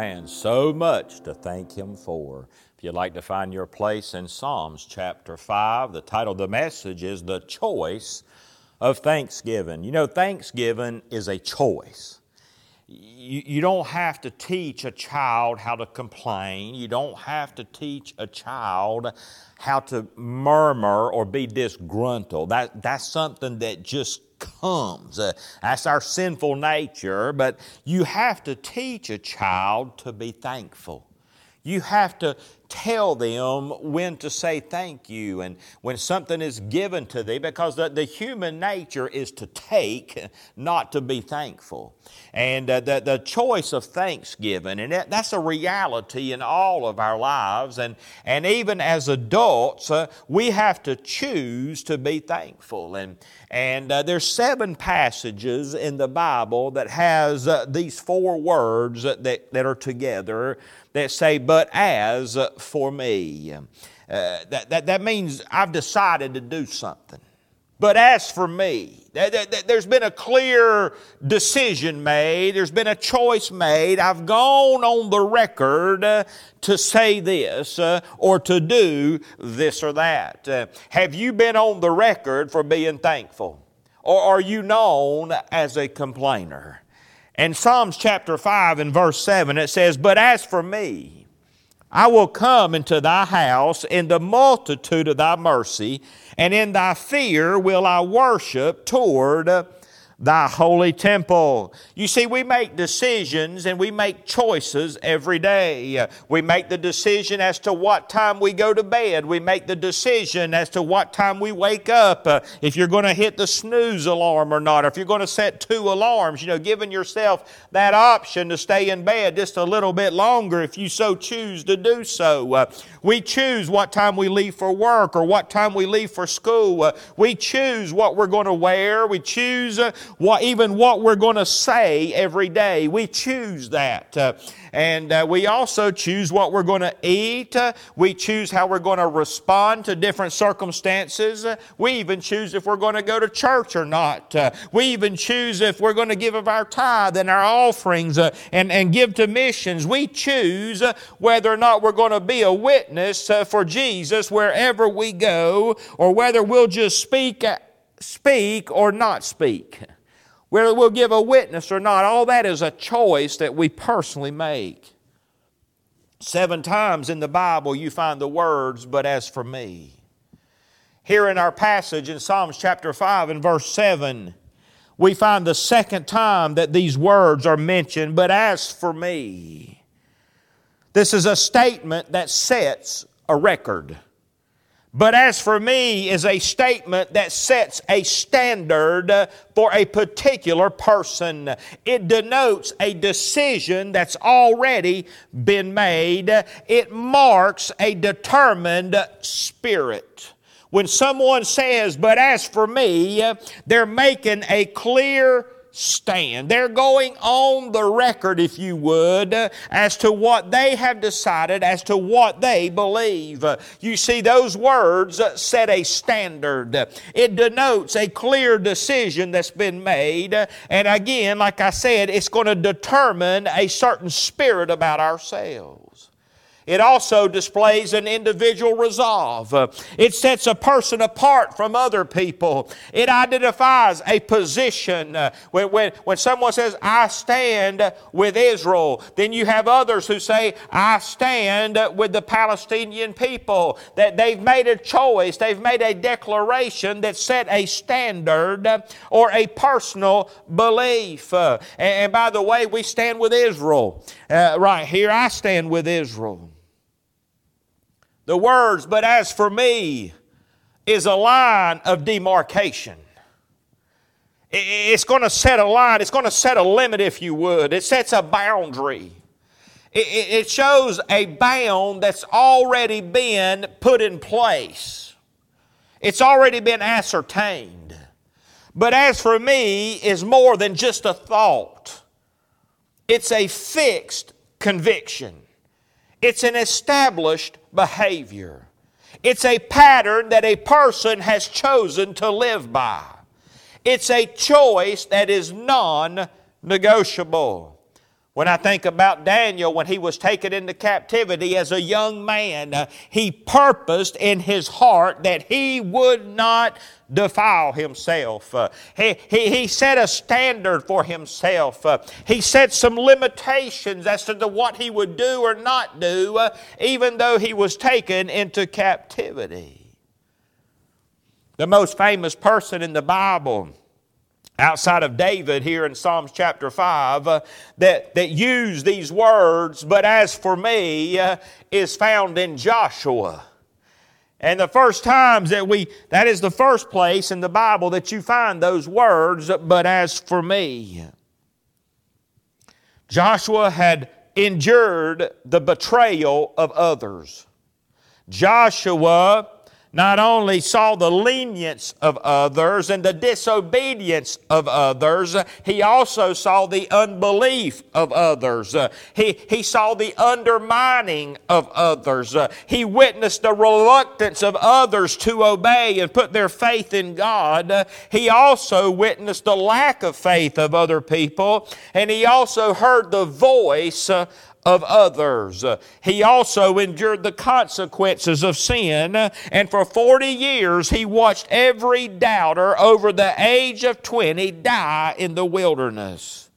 Man, so much to thank Him for. If you'd like to find your place in Psalms chapter 5, the title of the message is The Choice of Thanksgiving. You know, Thanksgiving is a choice. You, you don't have to teach a child how to complain. You don't have to teach a child how to murmur or be disgruntled. That, that's something that just comes. Uh, that's our sinful nature, but you have to teach a child to be thankful. You have to tell them when to say thank you and when something is given to thee because the, the human nature is to take, not to be thankful. And uh, the, the choice of thanksgiving, and that, that's a reality in all of our lives. And, and even as adults, uh, we have to choose to be thankful. And, and uh, there's seven passages in the Bible that has uh, these four words that, that are together that say, but as for me. Uh, that, that, that means I've decided to do something. But as for me, there's been a clear decision made, there's been a choice made. I've gone on the record uh, to say this uh, or to do this or that. Uh, have you been on the record for being thankful? Or are you known as a complainer? In Psalms chapter 5 and verse 7, it says, But as for me, I will come into thy house in the multitude of thy mercy, and in thy fear will I worship toward thy holy temple. You see, we make decisions and we make choices every day. We make the decision as to what time we go to bed. We make the decision as to what time we wake up. Uh, if you're going to hit the snooze alarm or not, or if you're going to set two alarms, you know, giving yourself that option to stay in bed just a little bit longer if you so choose to do so. Uh, we choose what time we leave for work or what time we leave for school. Uh, we choose what we're going to wear. We choose uh, what, even what we're going to say every day. We choose that. Uh, and uh, we also choose what we're going to eat. Uh, we choose how we're going to respond to different circumstances. Uh, we even choose if we're going to go to church or not. We even choose if we're going to give of our tithe and our offerings and, and give to missions. We choose whether or not we're going to be a witness for Jesus wherever we go or whether we'll just speak, speak or not speak whether we'll give a witness or not, all that is a choice that we personally make. Seven times in the Bible you find the words, but as for me. Here in our passage in Psalms chapter 5 and verse 7, we find the second time that these words are mentioned, but as for me. This is a statement that sets a record. But as for me, is a statement that sets a standard for a particular person. It denotes a decision that's already been made. It marks a determined spirit. When someone says, but as for me, they're making a clear stand. They're going on the record, if you would, as to what they have decided, as to what they believe. You see, those words set a standard. It denotes a clear decision that's been made. And again, like I said, it's going to determine a certain spirit about ourselves. It also displays an individual resolve. Uh, it sets a person apart from other people. It identifies a position. Uh, when, when, when someone says, I stand with Israel, then you have others who say, I stand with the Palestinian people. That they've made a choice, they've made a declaration that set a standard or a personal belief. Uh, and, and by the way, we stand with Israel. Uh, right here, I stand with Israel. The words, but as for me, is a line of demarcation. It's going to set a line, it's going to set a limit, if you would. It sets a boundary. It shows a bound that's already been put in place, it's already been ascertained. But as for me, is more than just a thought. It's a fixed conviction. It's an established behavior. It's a pattern that a person has chosen to live by. It's a choice that is non negotiable. When I think about Daniel, when he was taken into captivity as a young man, uh, he purposed in his heart that he would not defile himself. Uh, he, he, he set a standard for himself. Uh, he set some limitations as to the, what he would do or not do, even though he was taken into captivity. The most famous person in the Bible outside of David here in Psalms chapter 5 uh, that, that use these words, but as for me, uh, is found in Joshua. And the first times that we, that is the first place in the Bible that you find those words, but as for me. Joshua had endured the betrayal of others. Joshua not only saw the lenience of others and the disobedience of others, he also saw the unbelief of others. He, he saw the undermining of others. He witnessed the reluctance of others to obey and put their faith in God. He also witnessed the lack of faith of other people, and he also heard the voice of others. He also endured the consequences of sin, and for 40 years he watched every doubter over the age of 20 die in the wilderness.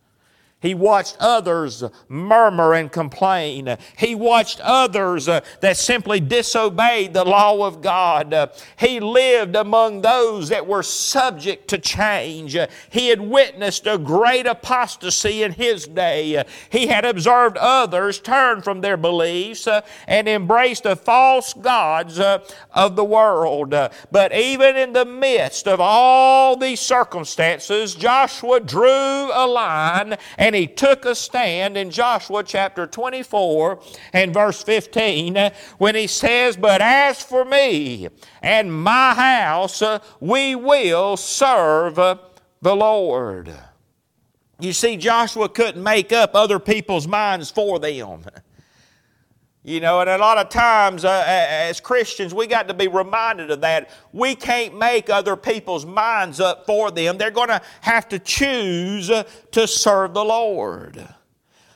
He watched others murmur and complain. He watched others uh, that simply disobeyed the law of God. Uh, he lived among those that were subject to change. Uh, he had witnessed a great apostasy in his day. He had observed others turn from their beliefs and embrace the false gods of the world. But even in the midst of all these circumstances, Joshua drew a line and and he took a stand in Joshua chapter 24 and verse 15 uh, when he says, But as for me and my house, uh, we will serve uh, the Lord. You see, Joshua couldn't make up other people's minds for them. You know, and a lot of times uh, as Christians, we got to be reminded of that. We can't make other people's minds up for them. They're going to have to choose uh, to serve the Lord.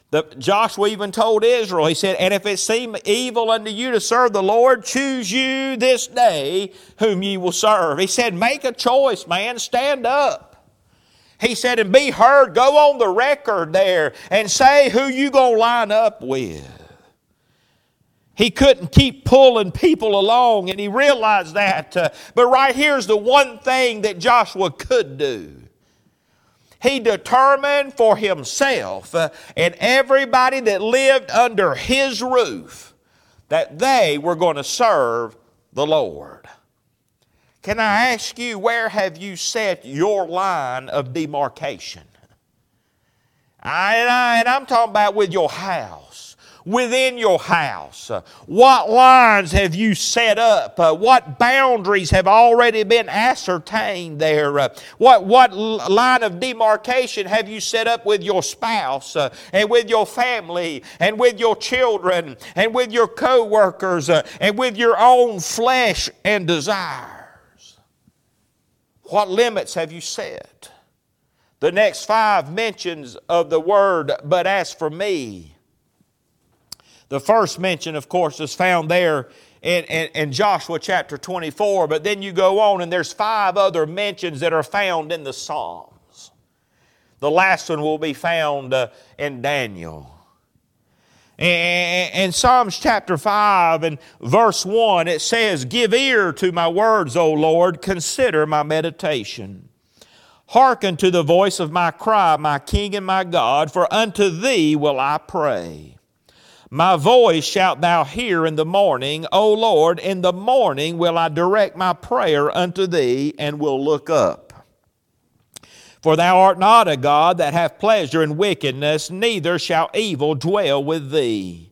The, Joshua even told Israel, he said, And if it seem evil unto you to serve the Lord, choose you this day whom ye will serve. He said, Make a choice, man. Stand up. He said, And be heard. Go on the record there and say who you going to line up with. He couldn't keep pulling people along, and he realized that. Uh, but right here's the one thing that Joshua could do. He determined for himself uh, and everybody that lived under his roof that they were going to serve the Lord. Can I ask you, where have you set your line of demarcation? I, and, I, and I'm talking about with your house within your house? What lines have you set up? Uh, what boundaries have already been ascertained there? Uh, what, what line of demarcation have you set up with your spouse uh, and with your family and with your children and with your co workers and with your own flesh and desires? What limits have you set? The next five mentions of the word, but as for me, the first mention, of course, is found there in, in, in, Joshua chapter 24, but then you go on and there's five other mentions that are found in the Psalms. The last one will be found uh, in Daniel. In Psalms chapter 5 and verse 1, it says, Give ear to my words, O Lord, consider my meditation. Hearken to the voice of my cry, my King and my God, for unto thee will I pray. My voice shalt thou hear in the morning, O Lord, in the morning will I direct my prayer unto thee and will look up. For thou art not a God that hath pleasure in wickedness, neither shall evil dwell with thee.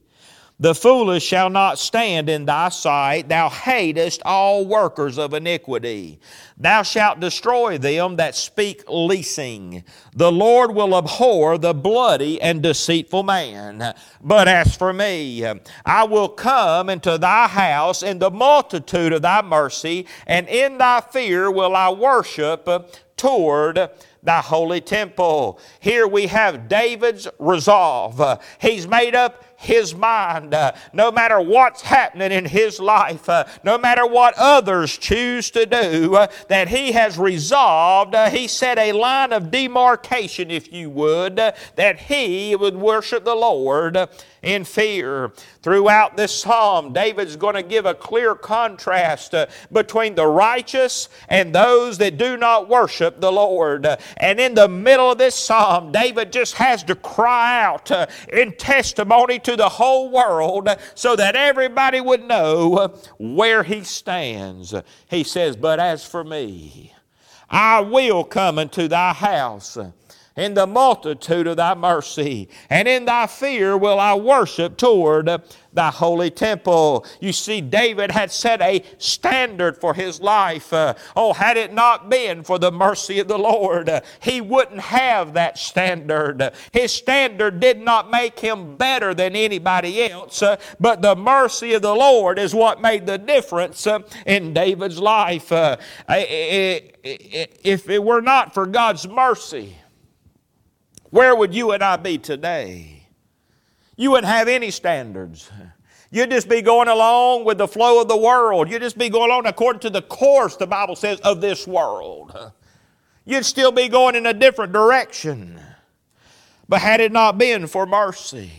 The foolish shall not stand in thy sight. Thou hatest all workers of iniquity. Thou shalt destroy them that speak leasing. The Lord will abhor the bloody and deceitful man. But as for me, I will come into thy house in the multitude of thy mercy, and in thy fear will I worship toward thy holy temple. Here we have David's resolve. he's made up his mind. Uh, no matter what's happening in his life, uh, no matter what others choose to do, uh, that he has resolved, uh, he set a line of demarcation, if you would, uh, that he would worship the Lord in fear. Throughout this psalm, David's going to give a clear contrast uh, between the righteous and those that do not worship the Lord. and in the middle of this psalm, David just has to cry out uh, in testimony to the whole world so that everybody would know where he stands. He says, But as for me, I will come into thy house in the multitude of thy mercy, and in thy fear will I worship toward thy holy temple. You see, David had set a standard for his life. Uh, oh, had it not been for the mercy of the Lord, uh, he wouldn't have that standard. His standard did not make him better than anybody else, uh, but the mercy of the Lord is what made the difference uh, in David's life. Uh, if it were not for God's mercy, where would you and I be today? You wouldn't have any standards. You'd just be going along with the flow of the world. You'd just be going along according to the course, the Bible says, of this world. You'd still be going in a different direction. But had it not been for mercy,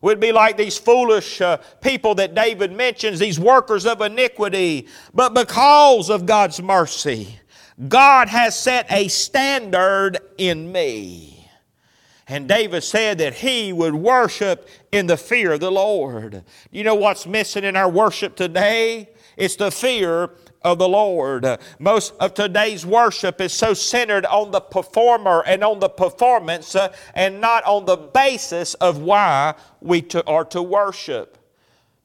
We'd be like these foolish uh, people that David mentions, these workers of iniquity. But because of God's mercy, God has set a standard in me. And David said that he would worship in the fear of the Lord. You know what's missing in our worship today? It's the fear of the Lord. Most of today's worship is so centered on the performer and on the performance uh, and not on the basis of why we to, are to worship.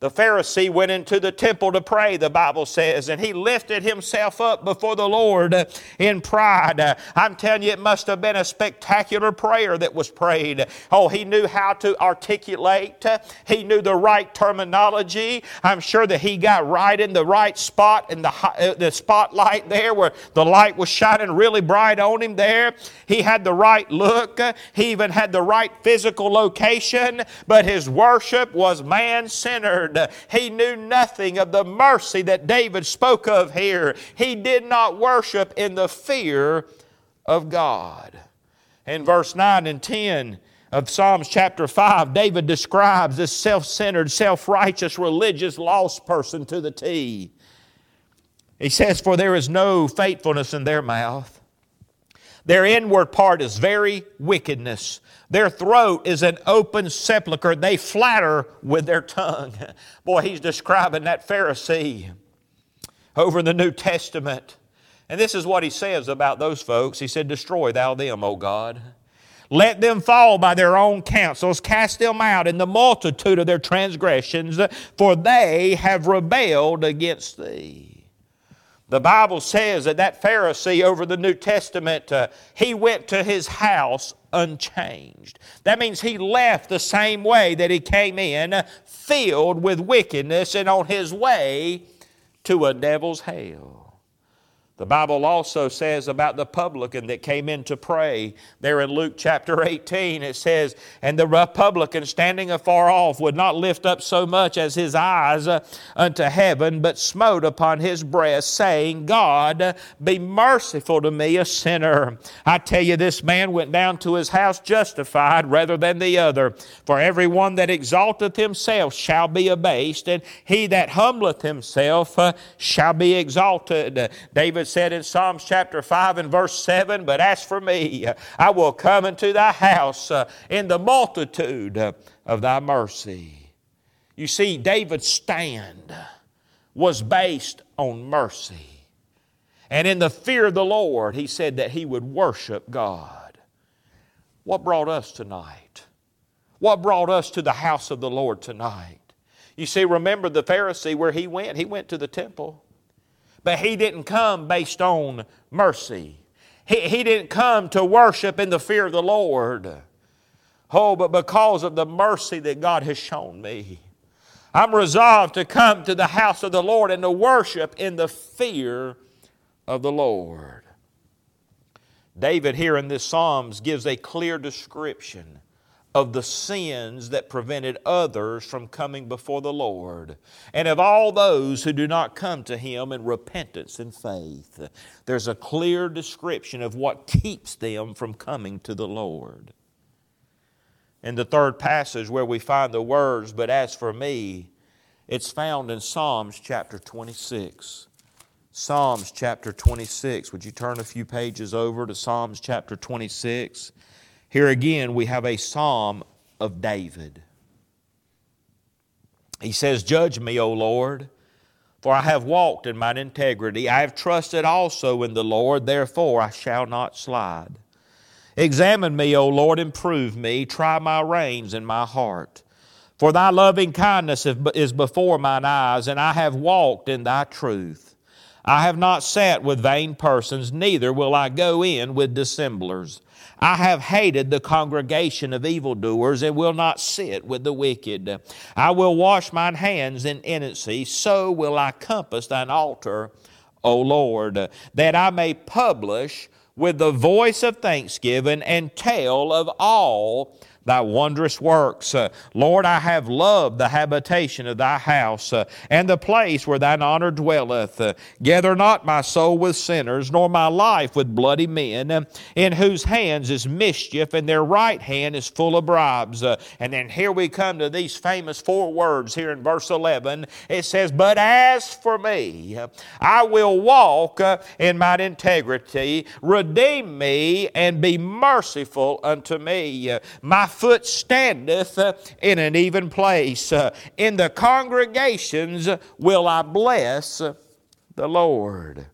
The Pharisee went into the temple to pray, the Bible says, and he lifted himself up before the Lord in pride. I'm telling you, it must have been a spectacular prayer that was prayed. Oh, he knew how to articulate, he knew the right terminology. I'm sure that he got right in the right spot in the, uh, the spotlight there where the light was shining really bright on him there. He had the right look, he even had the right physical location, but his worship was man centered. He knew nothing of the mercy that David spoke of here. He did not worship in the fear of God. In verse 9 and 10, of Psalms chapter 5, David describes this self centered, self righteous, religious, lost person to the T. He says, For there is no faithfulness in their mouth. Their inward part is very wickedness. Their throat is an open sepulchre. They flatter with their tongue. Boy, he's describing that Pharisee over in the New Testament. And this is what he says about those folks. He said, Destroy thou them, O God. Let them fall by their own counsels, cast them out in the multitude of their transgressions, for they have rebelled against thee. The Bible says that that Pharisee over the New Testament, uh, he went to his house unchanged. That means he left the same way that he came in, filled with wickedness and on his way to a devil's hell. The Bible also says about the publican that came in to pray. There in Luke chapter 18, it says, And the publican standing afar off would not lift up so much as his eyes uh, unto heaven, but smote upon his breast, saying, God, be merciful to me, a sinner. I tell you, this man went down to his house justified rather than the other. For every one that exalteth himself shall be abased, and he that humbleth himself uh, shall be exalted. David David said in Psalms chapter 5 and verse 7 But as for me, I will come into thy house uh, in the multitude of thy mercy. You see, David's stand was based on mercy. And in the fear of the Lord, he said that he would worship God. What brought us tonight? What brought us to the house of the Lord tonight? You see, remember the Pharisee where he went? He went to the temple. But he didn't come based on mercy. He, he didn't come to worship in the fear of the Lord. Oh, but because of the mercy that God has shown me, I'm resolved to come to the house of the Lord and to worship in the fear of the Lord. David, here in this Psalms, gives a clear description of the sins that prevented others from coming before the Lord, and of all those who do not come to Him in repentance and faith. There's a clear description of what keeps them from coming to the Lord. In the third passage, where we find the words, But as for me, it's found in Psalms chapter 26. Psalms chapter 26. Would you turn a few pages over to Psalms chapter 26? Here again, we have a psalm of David. He says, Judge me, O Lord, for I have walked in mine integrity. I have trusted also in the Lord, therefore I shall not slide. Examine me, O Lord, and prove me. Try my reins and my heart. For thy loving kindness is before mine eyes, and I have walked in thy truth. I have not sat with vain persons, neither will I go in with dissemblers. I have hated the congregation of evildoers and will not sit with the wicked. I will wash mine hands in innocency, so will I compass thine altar, O Lord, that I may publish with the voice of thanksgiving and tell of all thy wondrous works. Uh, Lord, I have loved the habitation of thy house uh, and the place where thine honor dwelleth. Uh, gather not my soul with sinners, nor my life with bloody men, uh, in whose hands is mischief, and their right hand is full of bribes. Uh, and then here we come to these famous four words here in verse 11. It says, But as for me, I will walk uh, in mine integrity, redeem me, and be merciful unto me. My foot standeth uh, in an even place. Uh, in the congregations will I bless the Lord.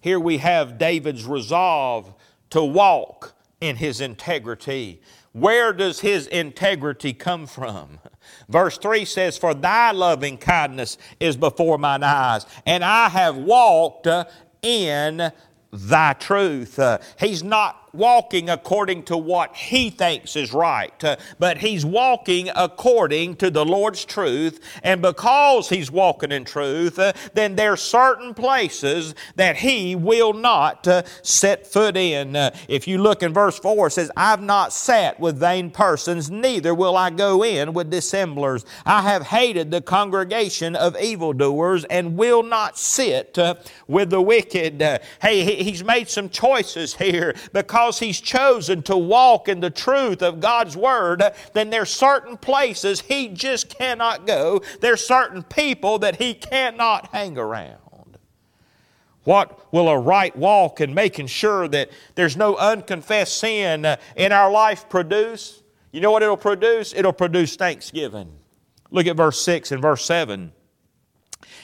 Here we have David's resolve to walk in his integrity. Where does his integrity come from? Verse 3 says, For thy loving kindness is before mine eyes, and I have walked in thy truth. Uh, he's not walking according to what he thinks is right, uh, but he's walking according to the Lord's truth. And because he's walking in truth, uh, then there are certain places that he will not uh, set foot in. If you look in verse 4, it says, I've not sat with vain persons, neither will I go in with dissemblers. I have hated the congregation of evildoers and will not sit with the wicked. Hey, he's made some choices here because because he's chosen to walk in the truth of God's Word, then there's certain places he just cannot go. There's certain people that he cannot hang around. What will a right walk and making sure that there's no unconfessed sin in our life produce? You know what it'll produce? It'll produce thanksgiving. Look at verse 6 and verse 7.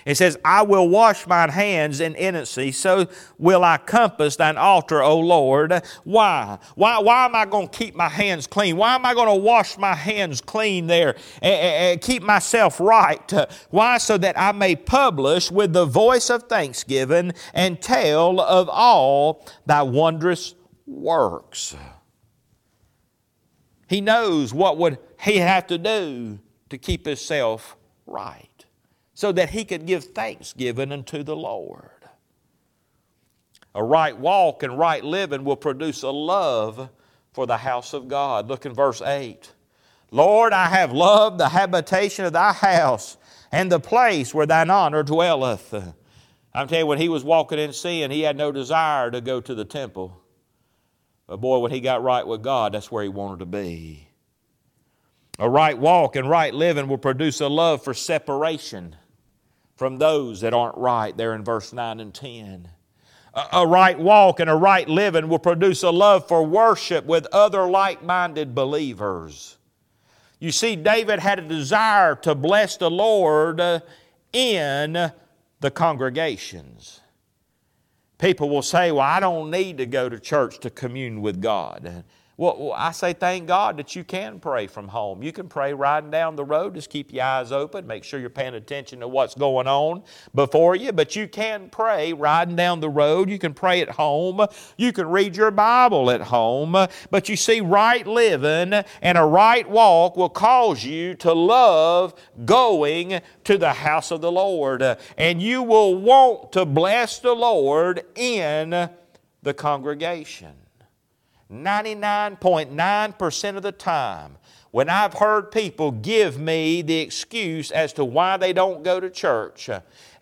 It says, I will wash mine hands in innocency, so will I compass thine altar, O Lord. Why? Why, why am I going to keep my hands clean? Why am I going to wash my hands clean there and, and keep myself right? Why? So that I may publish with the voice of thanksgiving and tell of all thy wondrous works. He knows what would he have to do to keep himself right so that he could give thanksgiving unto the Lord. A right walk and right living will produce a love for the house of God. Look in verse 8. Lord, I have loved the habitation of thy house and the place where thine honor dwelleth. I'm telling you, when he was walking in sin, he had no desire to go to the temple. But boy, when he got right with God, that's where he wanted to be. A right walk and right living will produce a love for separation from those that aren't right, there in verse 9 and 10. A right walk and a right living will produce a love for worship with other like minded believers. You see, David had a desire to bless the Lord uh, in the congregations. People will say, Well, I don't need to go to church to commune with God. Well, I say thank God that you can pray from home. You can pray riding down the road. Just keep your eyes open. Make sure you're paying attention to what's going on before you. But you can pray riding down the road. You can pray at home. You can read your Bible at home. But you see, right living and a right walk will cause you to love going to the house of the Lord. And you will want to bless the Lord in the congregation. 99.9% of the time, when I've heard people give me the excuse as to why they don't go to church,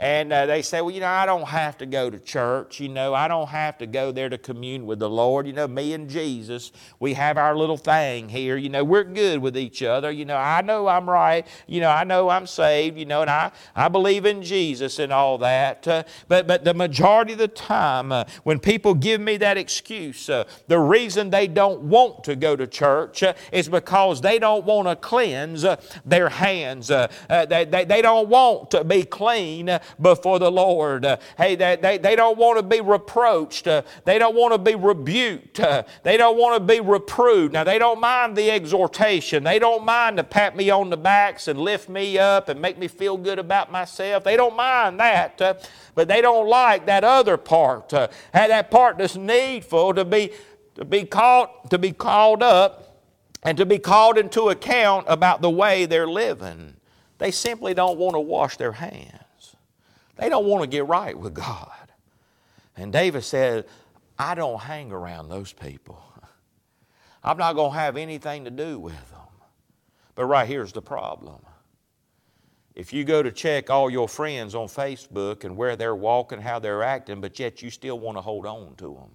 and uh, they say, well, you know, I don't have to go to church. You know, I don't have to go there to commune with the Lord. You know, me and Jesus, we have our little thing here. You know, we're good with each other. You know, I know I'm right. You know, I know I'm saved. You know, and I, I believe in Jesus and all that. Uh, but, but the majority of the time, uh, when people give me that excuse, uh, the reason they don't want to go to church uh, is because they don't want to cleanse uh, their hands. they, they, they don't want to be clean before the Lord. Uh, hey, they, they, they don't want to be reproached. Uh, they don't want to be rebuked. Uh, they don't want to be reproved. Now, they don't mind the exhortation. They don't mind to pat me on the backs and lift me up and make me feel good about myself. They don't mind that. But they don't like that other part. That part that's needful to be, to be called, to be called up and to be called into account about the way they're living. They simply don't want to wash their hands. They don't want to get right with God. And David said, I don't hang around those people. I'm not going to have anything to do with them. But right here's the problem. If you go to check all your friends on Facebook and where they're walking, how they're acting, but yet you still want to hold on to them,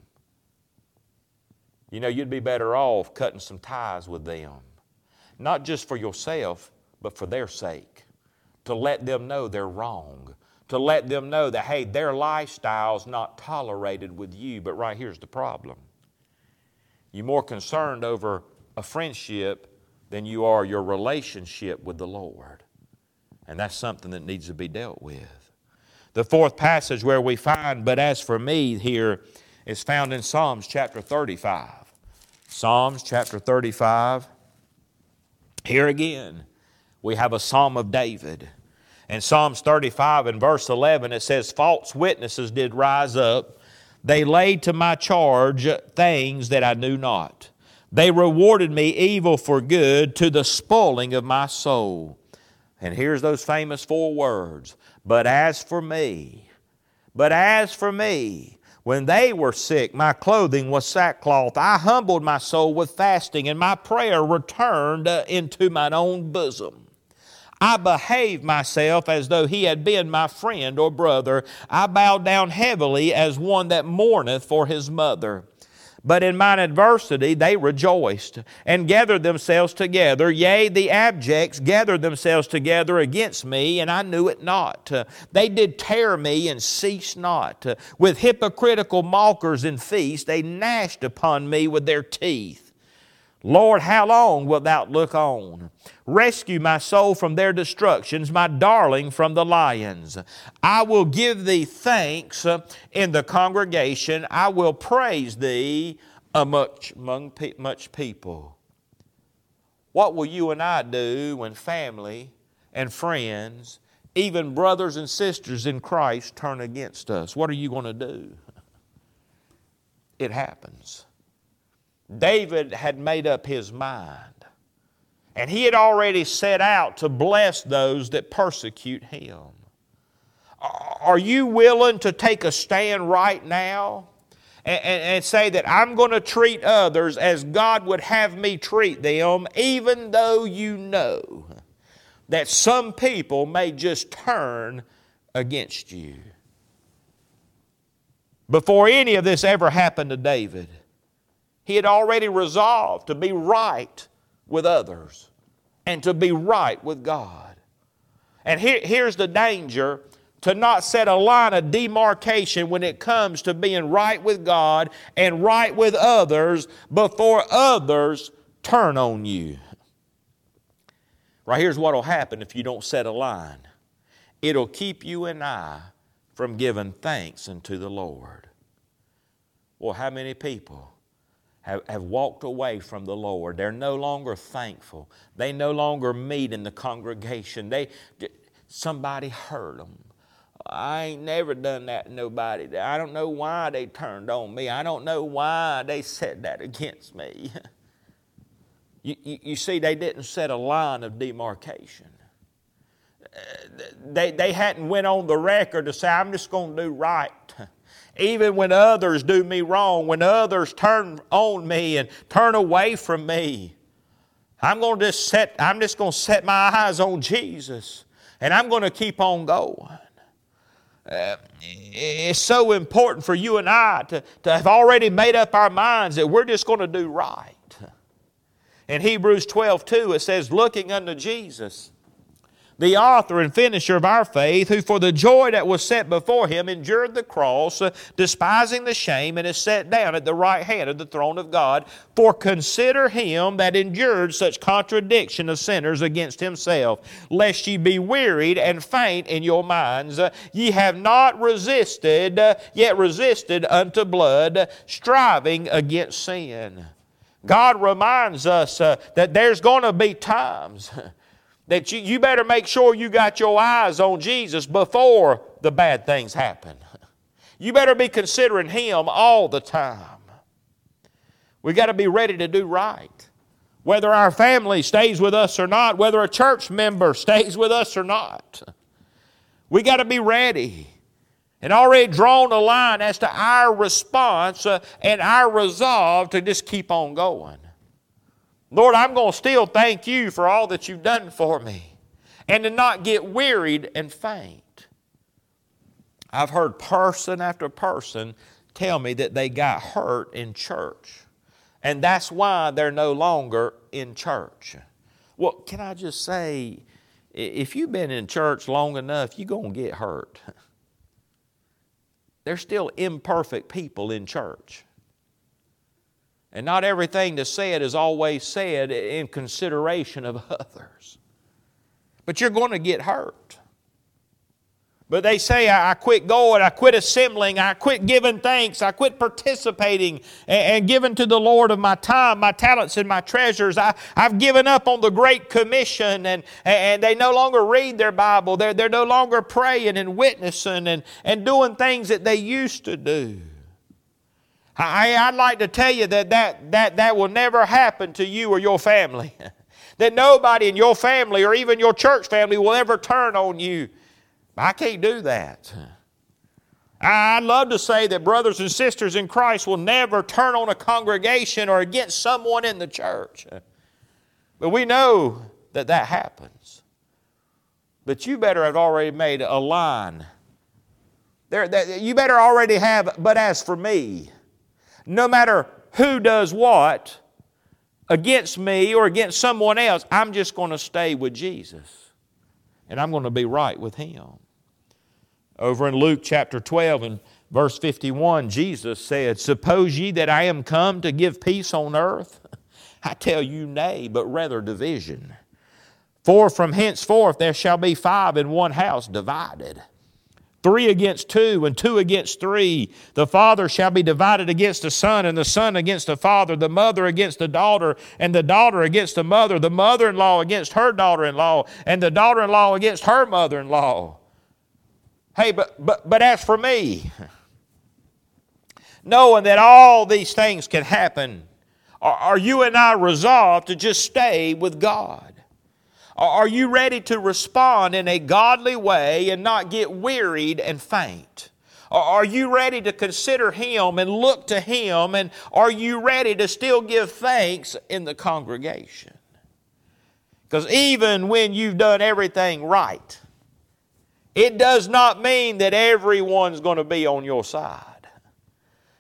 you know, you'd be better off cutting some ties with them. Not just for yourself, but for their sake. To let them know they're wrong to let them know that, hey, their lifestyle's not tolerated with you. But right here's the problem you're more concerned over a friendship than you are your relationship with the Lord. And that's something that needs to be dealt with. The fourth passage where we find, but as for me, here is found in Psalms chapter 35. Psalms chapter 35. Here again, we have a psalm of David. In Psalms 35 and verse 11, it says, False witnesses did rise up. They laid to my charge things that I knew not. They rewarded me evil for good to the spoiling of my soul. And here's those famous four words But as for me, but as for me, when they were sick, my clothing was sackcloth. I humbled my soul with fasting, and my prayer returned into mine own bosom. I behaved myself as though he had been my friend or brother. I bowed down heavily as one that mourneth for his mother. But in mine adversity they rejoiced and gathered themselves together. Yea, the abjects gathered themselves together against me, and I knew it not. They did tear me and ceased not. With hypocritical mockers and feasts, they gnashed upon me with their teeth. Lord, how long wilt thou look on? Rescue my soul from their destructions, my darling from the lions. I will give thee thanks uh, in the congregation. I will praise thee among much people. What will you and I do when family and friends, even brothers and sisters in Christ, turn against us? What are you going to do? It happens. David had made up his mind. And he had already set out to bless those that persecute him. Are you willing to take a stand right now and, and, and say that I'm going to treat others as God would have me treat them, even though you know that some people may just turn against you? Before any of this ever happened to David, he had already resolved to be right with others and to be right with God. And here, here's the danger to not set a line of demarcation when it comes to being right with God and right with others before others turn on you. Right here's what will happen if you don't set a line it'll keep you and I from giving thanks unto the Lord. Well, how many people have, have walked away from the Lord. They're no longer thankful. They no longer meet in the congregation. They, somebody hurt them. I ain't never done that to nobody. I don't know why they turned on me. I don't know why they said that against me. you, you, you see, they didn't set a line of demarcation. Uh, they, they hadn't went on the record to say, I'm just going to do right. Even when others do me wrong, when others turn on me and turn away from me, I'm going to just set, I'm just going to set my eyes on Jesus and I'm going to keep on going. Uh, it's so important for you and I to, to have already made up our minds that we're just going to do right. In Hebrews 12, 2, it says, looking unto Jesus the author and finisher of our faith, who for the joy that was set before him endured the cross, uh, despising the shame, and is set down at the right hand of the throne of God. For consider him that endured such contradiction of sinners against himself, lest ye be wearied and faint in your minds. Uh, ye have not resisted, uh, yet resisted unto blood, striving against sin. God reminds us uh, that there's going to be times that you, you better make sure you got your eyes on Jesus before the bad things happen. You better be considering Him all the time. We got to be ready to do right. Whether our family stays with us or not, whether a church member stays with us or not, we got to be ready and already drawn a line as to our response uh, and our resolve to just keep on going. Lord, I'm going to still thank you for all that you've done for me and to not get wearied and faint. I've heard person after person tell me that they got hurt in church, and that's why they're no longer in church. Well, can I just say, if you've been in church long enough, you're going to get hurt. There's still imperfect people in church. And not everything that's said is always said in consideration of others. But you're going to get hurt. But they say, I quit going, I quit assembling, I quit giving thanks, I quit participating and, giving to the Lord of my time, my talents, and my treasures. I, I've given up on the Great Commission, and, and they no longer read their Bible. They're, they're no longer praying and witnessing and, and doing things that they used to do. I, would like to tell you that that, that that will never happen to you or your family. that nobody in your family or even your church family will ever turn on you. I can't do that. I'd love to say that brothers and sisters in Christ will never turn on a congregation or against someone in the church. But we know that that happens. But you better have already made a line. There, that, you better already have, but as for me, no matter who does what against me or against someone else, I'm just going to stay with Jesus. And I'm going to be right with Him. Over in Luke chapter 12 and verse 51, Jesus said, Suppose ye that I am come to give peace on earth? I tell you, nay, but rather division. For from henceforth there shall be five in one house divided three against two, and two against three. The father shall be divided against the son, and the son against the father, the mother against the daughter, and the daughter against the mother, the mother in law against her daughter in law, and the daughter in law against her mother in law. Hey, but, but, but as for me, knowing that all these things can happen, are, are you and I resolved to just stay with God? Are you ready to respond in a godly way and not get wearied and faint? Are you ready to consider Him and look to Him? And are you ready to still give thanks in the congregation? Because even when you've done everything right, it does not mean that everyone's going to be on your side.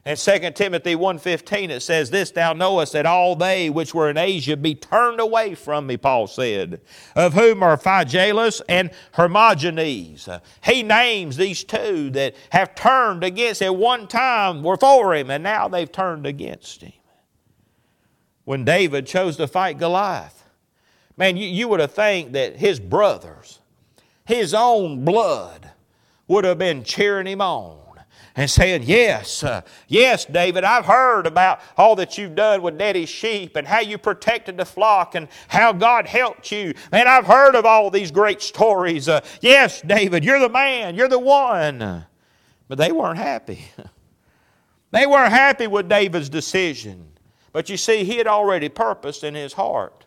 In 2 Timothy 1.15 it says, This thou knowest that all they which were in Asia be turned away from me, Paul said, of whom are Phygelus and Hermogenes. He names these two that have turned against at one time were for him, and now they've turned against him. When David chose to fight Goliath, man, you, you would have think that his brothers, his own blood, would have been cheering him on and saying, Yes, uh, yes, David, I've heard about all that you've done with Daddy's sheep and how you protected the flock and how God helped you. And I've heard of all these great stories. Uh, yes, David, you're the man, you're the one. But they weren't happy. They weren't happy with David's decision. But you see, he had already purposed in his heart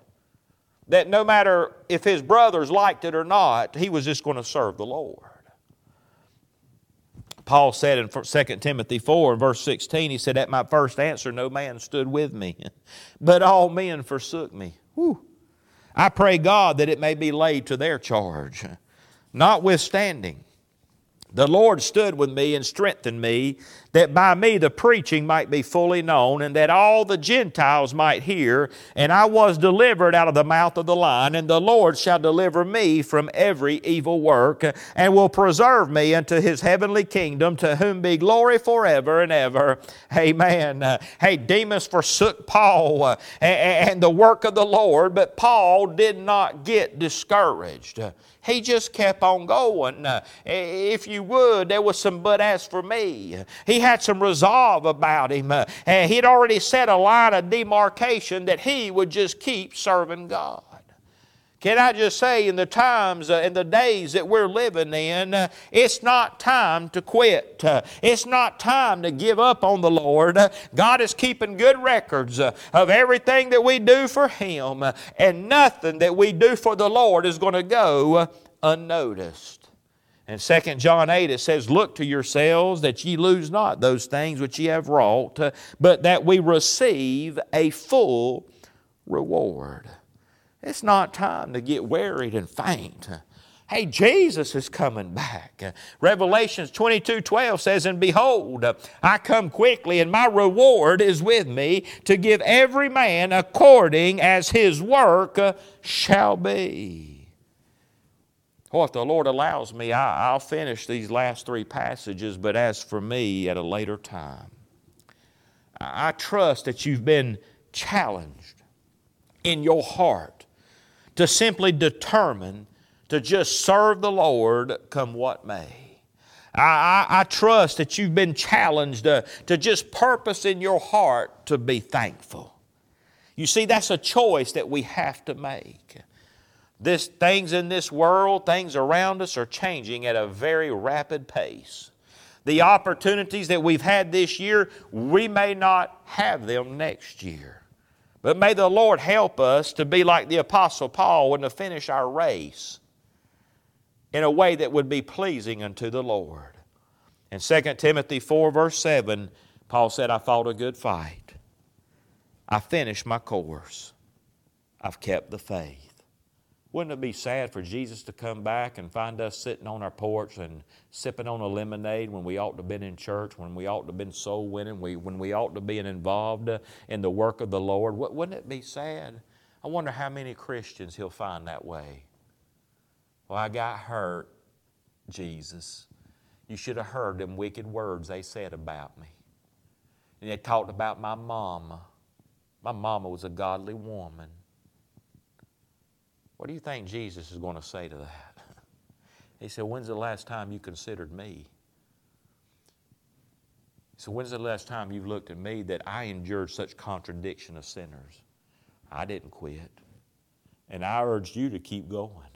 that no matter if his brothers liked it or not, he was just going to serve the Lord. Paul said in 2 Timothy 4, verse 16, he said, At my first answer, no man stood with me, but all men forsook me. Whew. I pray God that it may be laid to their charge. Notwithstanding, the Lord stood with me and strengthened me, that by me the preaching might be fully known, and that all the Gentiles might hear. And I was delivered out of the mouth of the lion, and the Lord shall deliver me from every evil work, and will preserve me unto his heavenly kingdom, to whom be glory forever and ever. Amen. Hey, Demas forsook Paul uh, and, the work of the Lord, but Paul did not get discouraged. He just kept on going. Uh, if you would, there was some but as for me. He had some resolve about him. Uh, he'd already set a line of demarcation that he would just keep serving God. Can I just say, in the times, uh, the days that we're living in, uh, it's not time to quit. Uh, it's not time to give up on the Lord. Uh, God is keeping good records uh, of everything that we do for Him, uh, and nothing that we do for the Lord is going to go unnoticed. In 2 John 8 it says, Look to yourselves that ye lose not those things which ye have wrought, but that we receive a full reward. It's not time to get wearied and faint. Hey, Jesus is coming back. Revelations 22 12 says, And behold, I come quickly, and my reward is with me to give every man according as his work shall be. Well, if the Lord allows me, I, will finish these last three passages, but as for me, at a later time. I trust that you've been challenged in your heart to simply determine to just serve the Lord come what may. I, I, I trust that you've been challenged to, to just purpose in your heart to be thankful. You see, that's a choice that we have to make. This, things in this world, things around us are changing at a very rapid pace. The opportunities that we've had this year, we may not have them next year. But may the Lord help us to be like the Apostle Paul and to finish our race in a way that would be pleasing unto the Lord. In 2 Timothy 4, verse 7, Paul said, I fought a good fight. I finished my course. I've kept the faith. Wouldn't it be sad for Jesus to come back and find us sitting on our porch and sipping on a lemonade when we ought to have been in church, when we ought to have been soul winning, when we ought to be involved uh, in the work of the Lord? Wouldn't it be sad? I wonder how many Christians he'll find that way. Well, I got hurt, Jesus. You should have heard them wicked words they said about me. And they talked about my mama. My mama was a godly woman. What do you think Jesus is going to say to that? He said, When's the last time you considered me? He said, When's the last time you've looked at me that I endured such contradiction of sinners? I didn't quit. And I urged you to keep going.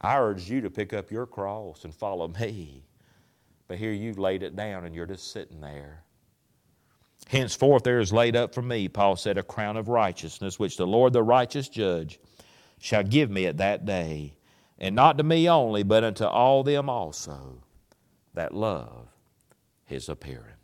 I urged you to pick up your cross and follow me. But here you've laid it down and you're just sitting there. Henceforth there is laid up for me, Paul said, a crown of righteousness, which the Lord the righteous judge shall give me at that day, and not to me only, but unto all them also that love his appearing.